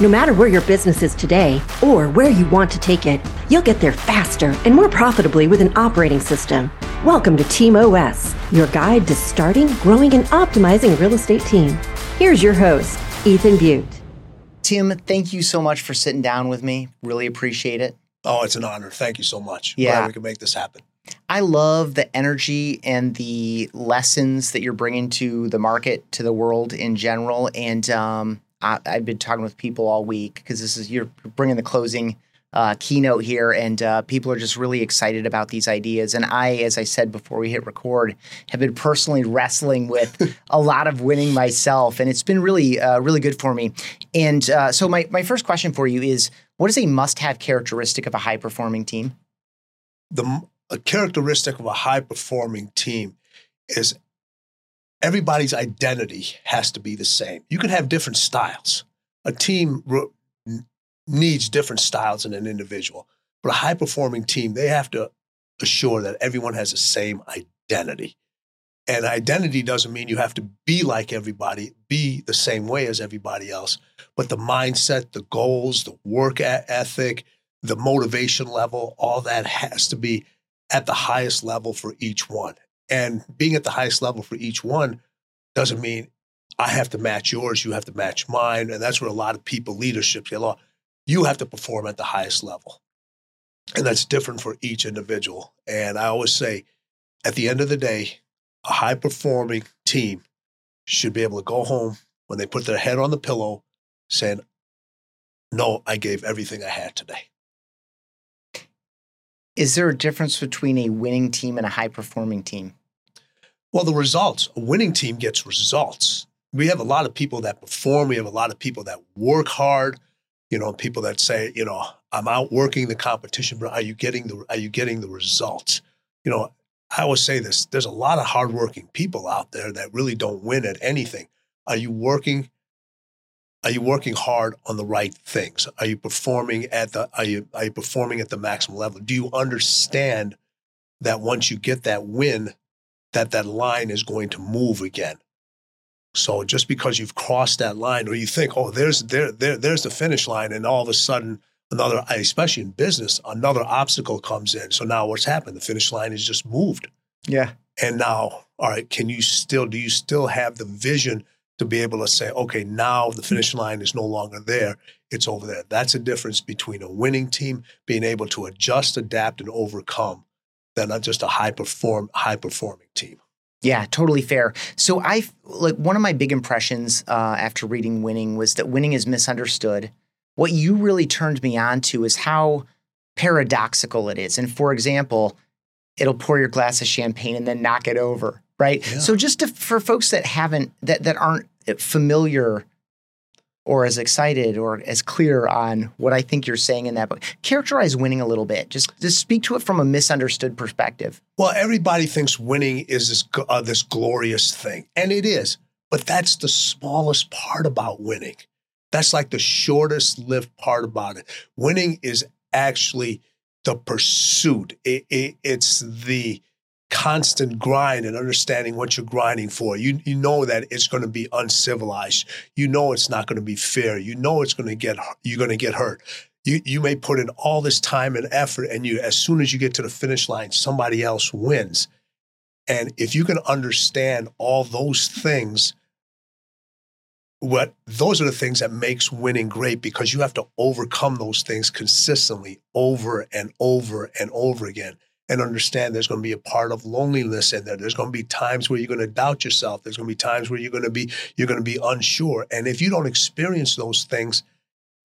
No matter where your business is today or where you want to take it, you'll get there faster and more profitably with an operating system. Welcome to Team OS, your guide to starting, growing, and optimizing a real estate team. Here's your host, Ethan Beute. Tim, thank you so much for sitting down with me. Really appreciate it. Oh, it's an honor. Thank you so much. Yeah. Glad we can make this happen. I love the energy and the lessons that you're bringing to the market, to the world in general. And um, I, have been talking with people all week because this is you're bringing the closing uh, keynote here, and uh, people are just really excited about these ideas. And I, as I said before we hit record, have been personally wrestling with a lot of winning myself, and it's been really, uh, really good for me. And uh, so, my my first question for you is: What is a must-have characteristic of a high-performing team? The a characteristic of a high-performing team is everybody's identity has to be the same. You can have different styles. A team needs different styles in an individual. But a high performing team, they have to assure that everyone has the same identity. And identity doesn't mean you have to be like everybody, be the same way as everybody else, but the mindset, the goals, the work ethic, the motivation level, all that has to be at the highest level for each one. And being at the highest level for each one doesn't mean I have to match yours, you have to match mine. And that's where a lot of people, leadership get lost you have to perform at the highest level. And that's different for each individual. And I always say, at the end of the day, a high performing team should be able to go home when they put their head on the pillow saying, No, I gave everything I had today. Is there a difference between a winning team and a high performing team? Well, the results. A winning team gets results. We have a lot of people that perform, we have a lot of people that work hard, you know, people that say, you know, I'm outworking the competition, but are you getting the are you getting the results? You know, I always say this: there's a lot of hardworking people out there that really don't win at anything. Are you working? Are you working hard on the right things? Are you performing at the are you are you performing at the maximum level? Do you understand that once you get that win, that that line is going to move again? So just because you've crossed that line, or you think, oh, there's there there there's the finish line, and all of a sudden another, especially in business, another obstacle comes in. So now what's happened? The finish line is just moved. Yeah. And now, all right, can you still do you still have the vision to be able to say, okay, now the mm. finish line is no longer there, it's over there. That's a difference between a winning team being able to adjust, adapt, and overcome than just a high perform high performing team. Yeah, totally fair. So I like one of my big impressions uh, after reading Winning was that winning is misunderstood. What you really turned me on to is how paradoxical it is. And for example, it'll pour your glass of champagne and then knock it over, right? Yeah. So just to, for folks that haven't that that aren't familiar or as excited or as clear on what I think you're saying in that book. Characterize winning a little bit. Just just speak to it from a misunderstood perspective. Well, everybody thinks winning is this uh, this glorious thing, and it is. But that's the smallest part about winning. That's like the shortest lived part about it. Winning is actually the pursuit. It, it, it's the constant grind and understanding what you're grinding for. You you know that it's going to be uncivilized. You know it's not going to be fair. You know it's going to get you're going to get hurt. You you may put in all this time and effort and you as soon as you get to the finish line somebody else wins. And if you can understand all those things what those are the things that makes winning great because you have to overcome those things consistently over and over and over again and understand there's going to be a part of loneliness in there. There's going to be times where you're going to doubt yourself. There's going to be times where you're going to be you're going to be unsure. And if you don't experience those things,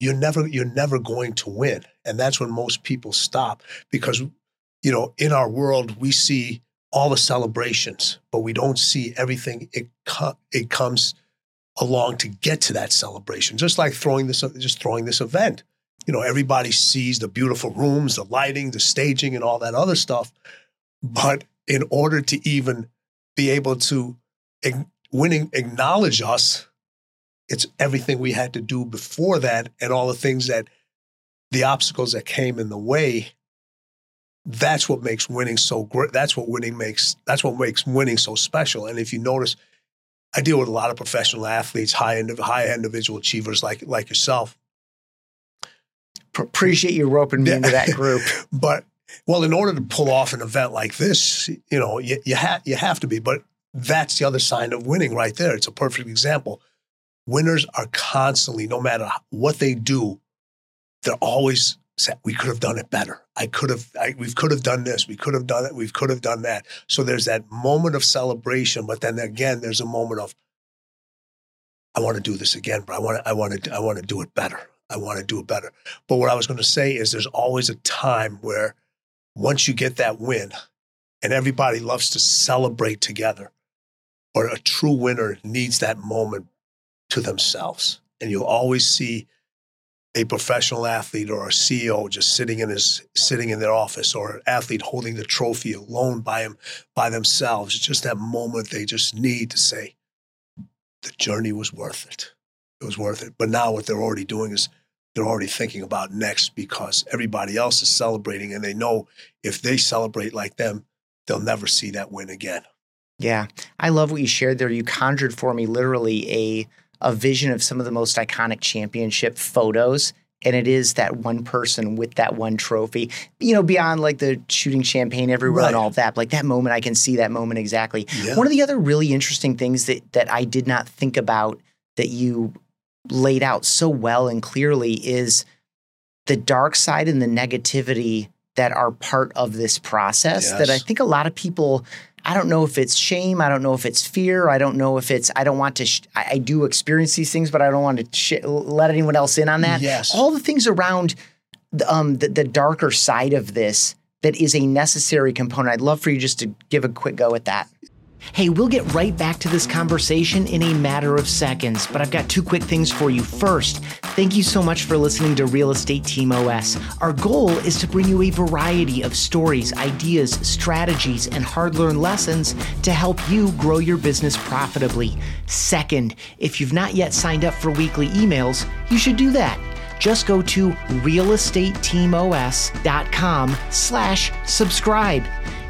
you're never you're never going to win. And that's when most people stop because you know, in our world we see all the celebrations, but we don't see everything it co- it comes along to get to that celebration. Just like throwing this just throwing this event you know, everybody sees the beautiful rooms, the lighting, the staging, and all that other stuff. But in order to even be able to winning acknowledge us, it's everything we had to do before that and all the things that the obstacles that came in the way. That's what makes winning so great. That's what winning makes. That's what makes winning so special. And if you notice, I deal with a lot of professional athletes, high end, of high individual achievers like like yourself appreciate you roping me into that group. but well, in order to pull off an event like this, you know, you, you have you have to be. But that's the other sign of winning, right there. It's a perfect example. Winners are constantly, no matter what they do, they're always saying, "We could have done it better. I could have. I, we could have done this. We could have done it. We could have done that." So there's that moment of celebration, but then again, there's a moment of, "I want to do this again, but I want to. I want to. I want to do it better. I want to do it better." But what I was going to say is, there's always a time where once you get that win and everybody loves to celebrate together, or a true winner needs that moment to themselves. And you'll always see a professional athlete or a CEO just sitting in his sitting in their office or an athlete holding the trophy alone by him by themselves. It's just that moment they just need to say, the journey was worth it. It was worth it. But now what they're already doing is they're already thinking about next because everybody else is celebrating and they know if they celebrate like them, they'll never see that win again. Yeah. I love what you shared there. You conjured for me literally a a vision of some of the most iconic championship photos and it is that one person with that one trophy you know beyond like the shooting champagne everywhere right. and all that like that moment i can see that moment exactly yeah. one of the other really interesting things that that i did not think about that you laid out so well and clearly is the dark side and the negativity that are part of this process yes. that I think a lot of people I don't know if it's shame. I don't know if it's fear. I don't know if it's, I don't want to, sh- I, I, do experience these things, but I don't want to sh- let anyone else in on that. Yes. All the things around um, the, the darker side of this that is a necessary component. I'd love for you just to give a quick go at that. Hey, we'll get right back to this conversation in a matter of seconds, but I've got two quick things for you. First, thank you so much for listening to Real Estate Team OS. Our goal is to bring you a variety of stories, ideas, strategies, and hard learned lessons to help you grow your business profitably. Second, if you've not yet signed up for weekly emails, you should do that just go to realestateteamos.com slash subscribe.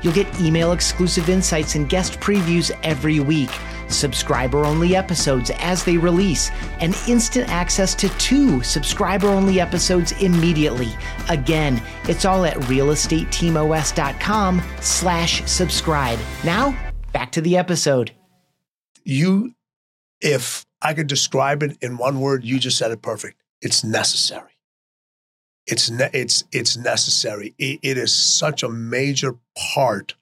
You'll get email exclusive insights and guest previews every week, subscriber only episodes as they release, and instant access to two subscriber only episodes immediately. Again, it's all at realestateteamos.com slash subscribe. Now, back to the episode. You, if I could describe it in one word, you just said it perfect. It's necessary. It's ne- it's it's necessary. It, it is such a major part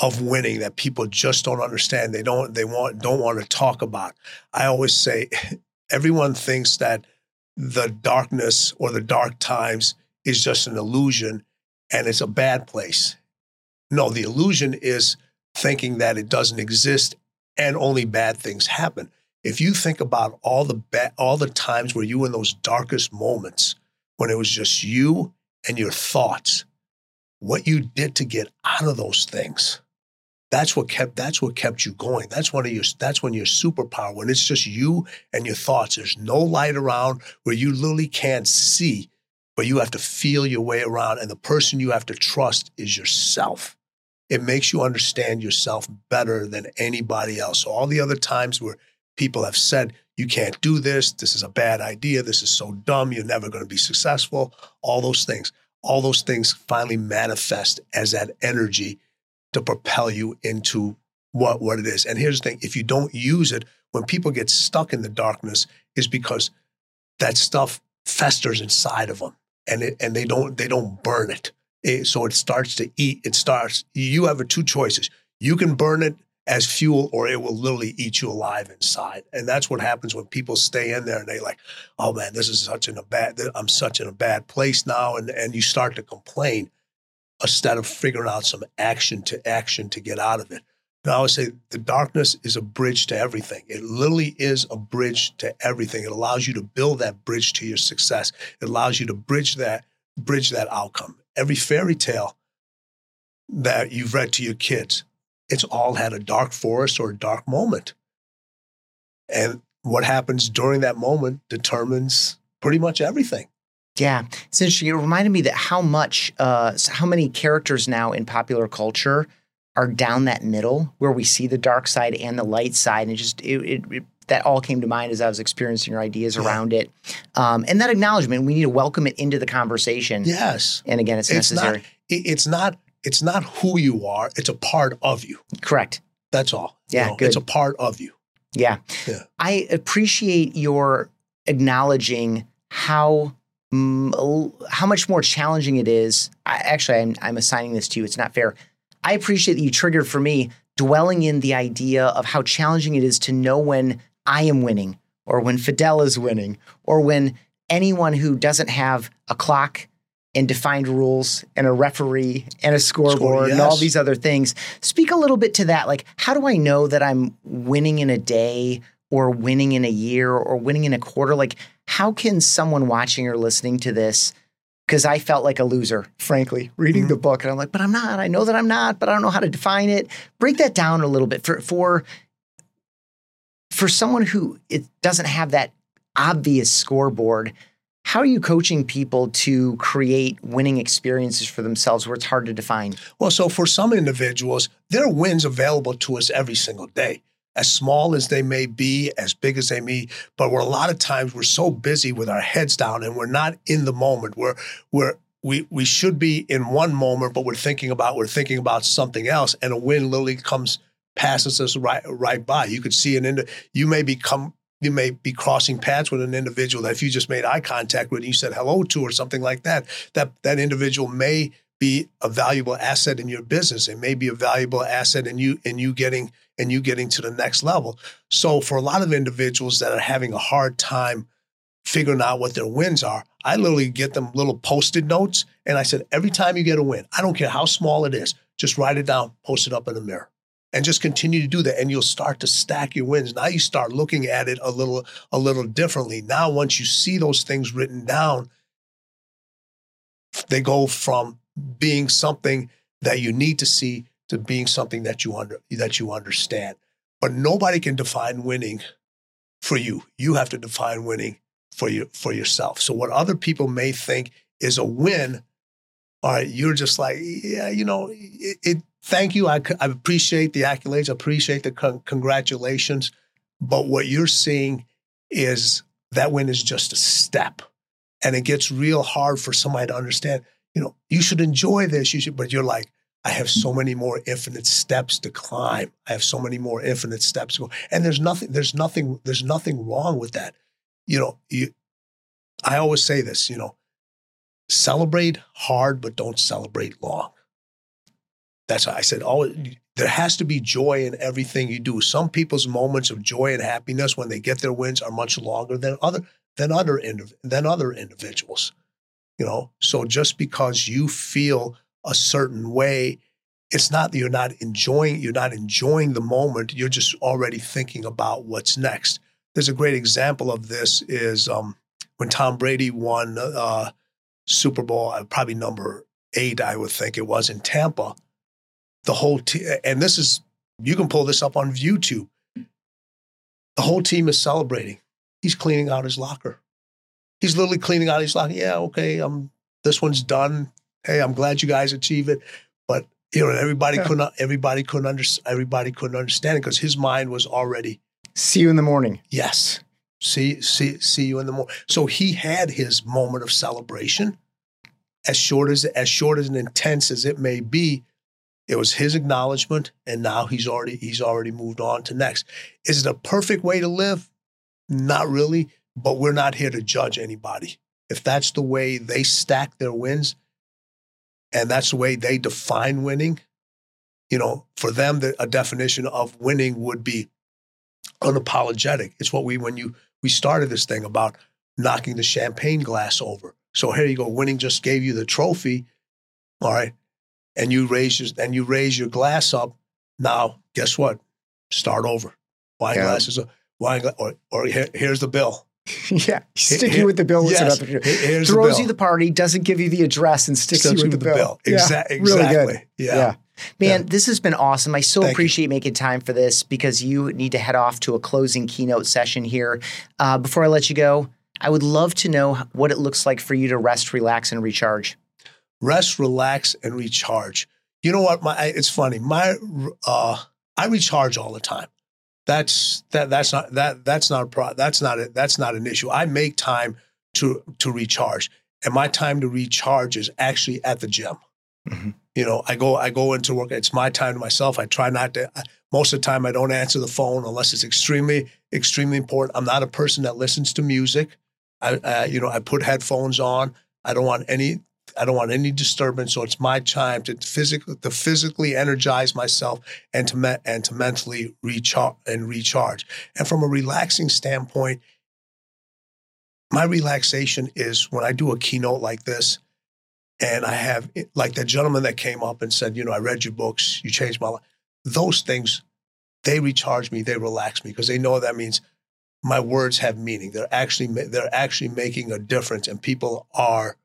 of winning that people just don't understand. They don't they want don't want to talk about. I always say everyone thinks that the darkness or the dark times is just an illusion and it's a bad place. No, the illusion is thinking that it doesn't exist and only bad things happen. If you think about all the ba- all the times where you were in those darkest moments when it was just you and your thoughts, what you did to get out of those things. That's what kept that's what kept you going. That's one of your that's when your superpower, when it's just you and your thoughts. There's no light around where you literally can't see, but you have to feel your way around. And the person you have to trust is yourself. It makes you understand yourself better than anybody else. So all the other times where people have said, you can't do this. This is a bad idea. This is so dumb. You're never going to be successful. All those things. All those things finally manifest as that energy to propel you into what, what it is. And here's the thing if you don't use it, when people get stuck in the darkness, is because that stuff festers inside of them and, it, and they, don't, they don't burn it. it. So it starts to eat. It starts, you have two choices. You can burn it as fuel or it will literally eat you alive inside. And that's what happens when people stay in there and they like, oh man, this is such in a bad, I'm such in a bad place now. And, and you start to complain instead of figuring out some action to action to get out of it. And I always say the darkness is a bridge to everything. It literally is a bridge to everything. It allows you to build that bridge to your success. It allows you to bridge that, bridge that outcome. Every fairy tale that you've read to your kids, it's all had a dark forest or a dark moment. And what happens during that moment determines pretty much everything. Yeah, it's interesting. It reminded me that how much, uh, how many characters now in popular culture are down that middle where we see the dark side and the light side, and it just it, it, it that all came to mind as I was experiencing your ideas yeah. around it. Um, and that acknowledgement, we need to welcome it into the conversation. Yes. And again, it's, it's necessary. Not, it's not it's not who you are, it's a part of you. Correct. That's all. Yeah, you know, good. It's a part of you. Yeah. yeah. I appreciate your acknowledging how how much more challenging it is. I, actually, I'm, I'm assigning this to you. It's not fair. I appreciate that you triggered for me dwelling in the idea of how challenging it is to know when I am winning or when Fidel is winning or when anyone who doesn't have a clock and defined rules and a referee and a scoreboard Score, yes. and all these other things. Speak a little bit to that. Like, how do I know that I'm winning in a day or winning in a year or winning in a quarter? Like, how can someone watching or listening to this? Because I felt like a loser, frankly, reading mm-hmm. the book, and I'm like, but I'm not. I know that I'm not, but I don't know how to define it. Break that down a little bit for for for someone who it doesn't have that obvious scoreboard how are you coaching people to create winning experiences for themselves where it's hard to define? Well, so for some individuals, there are wins available to us every single day, as small as they may be, as big as they may be. But we're a lot of times we're so busy with our heads down and we're not in the moment. We're we're we we should be in one moment, but we're thinking about we're thinking about something else, and a win literally comes passes us right right by. You could see an end. You may become you may be crossing paths with an individual that if you just made eye contact with and you said hello to or something like that, that that individual may be a valuable asset in your business. It may be a valuable asset in you in you getting and you getting to the next level. So for a lot of individuals that are having a hard time figuring out what their wins are, I literally get them little post-it notes and I said, every time you get a win, I don't care how small it is, just write it down, post it up in the mirror and just continue to do that and you'll start to stack your wins. Now you start looking at it a little a little differently. Now once you see those things written down they go from being something that you need to see to being something that you under that you understand. But nobody can define winning for you. You have to define winning for you for yourself. So what other people may think is a win all right you're just like yeah you know it, it thank you. I, I appreciate the accolades. I appreciate the con- congratulations. But what you're seeing is that win is just a step. And it gets real hard for somebody to understand, you know, you should enjoy this. You should, but you're like, I have so many more infinite steps to climb. I have so many more infinite steps to go. And there's nothing, there's nothing, there's nothing wrong with that. You know, you I always say this, you know, celebrate hard, but don't celebrate long. That's why I said, oh, there has to be joy in everything you do. Some people's moments of joy and happiness when they get their wins are much longer than other than other than other individuals. You know, so just because you feel a certain way, it's not that you're not enjoying you're not enjoying the moment. You're just already thinking about what's next. There's a great example of this is um, when Tom Brady won uh, Super Bowl, uh, probably number eight, I would think it was in Tampa the whole team, and this is, you can pull this up on YouTube. The whole team is celebrating. He's cleaning out his locker. He's literally cleaning out his locker. Yeah, okay, I'm, this one's done. Hey, I'm glad you guys achieve it. But you know, everybody yeah. couldn't, everybody couldn't understand, everybody couldn't understand it because his mind was already. See you in the morning. Yes. See, see, see you in the morning. So he had his moment of celebration, as short as as short as and intense as it may be. It was his acknowledgement, and now he's already he's already moved on to next. Is it a perfect way to live? Not really, but we're not here to judge anybody. If that's the way they stack their wins, and that's the way they define winning, you know, for them, the, a definition of winning would be unapologetic. It's what we when you we started this thing about knocking the champagne glass over. So here you go, winning just gave you the trophy. All right and you raise your, and you raise your glass up. Now, guess what? Start over. Wine yeah. glasses, wine gla- or, or here, here's the bill. yeah, stick you with the bill. Yes, here's throws the bill. you the party, doesn't give you the address, and sticks, sticks you with, the, bill. bill. Exa- yeah, exactly. Really good. Yeah. yeah. Man, yeah. this has been awesome. I so Thank appreciate you. making time for this because you need to head off to a closing keynote session here. Uh, before I let you go, I would love to know what it looks like for you to rest, relax, and recharge rest, relax, and recharge. You know what? My it's funny. My uh, I recharge all the time. that's that that's not that that's not a pro, that's not a, that's not an issue. I make time to to recharge, and my time to recharge is actually at the gym. Mm-hmm. You know, I go I go into work. It's my time to myself. I try not to. Most of the time, I don't answer the phone unless it's extremely extremely important. I'm not a person that listens to music. I, uh, you know, I put headphones on. I don't want any I don't want any disturbance. So it's my time to physically to physically energize myself and to me- and to mentally recharge and recharge. And from a relaxing standpoint, my relaxation is when I do a keynote like this, and I have like the gentleman that came up and said, you know, I read your books, you changed my life. Those things, they recharge me, they relax me because they know that means my words have meaning. They're actually they're actually making a difference, and people are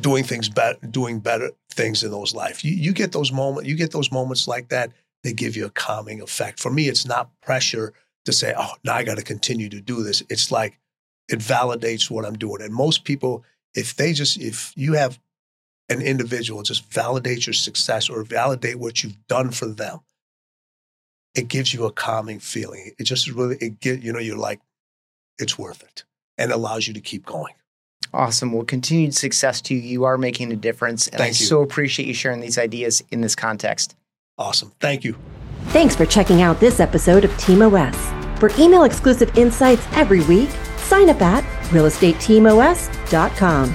doing things better, doing better things in those life. You, you get those moments, you get those moments like that. They give you a calming effect. For me, it's not pressure to say, "Oh, now I got to continue to do this." It's like it validates what I'm doing. And most people, if they just, if you have an individual just validate your success or validate what you've done for them, it gives you a calming feeling. It just really, it get, you know, you're like, it's worth it and allows you to keep going. Awesome. Well, continued success to you. You are making a difference. And Thank I you. so appreciate you sharing these ideas in this context. Awesome. Thank you. Thanks for checking out this episode of Team OS. For email exclusive insights every week, sign up at realestateteamos.com.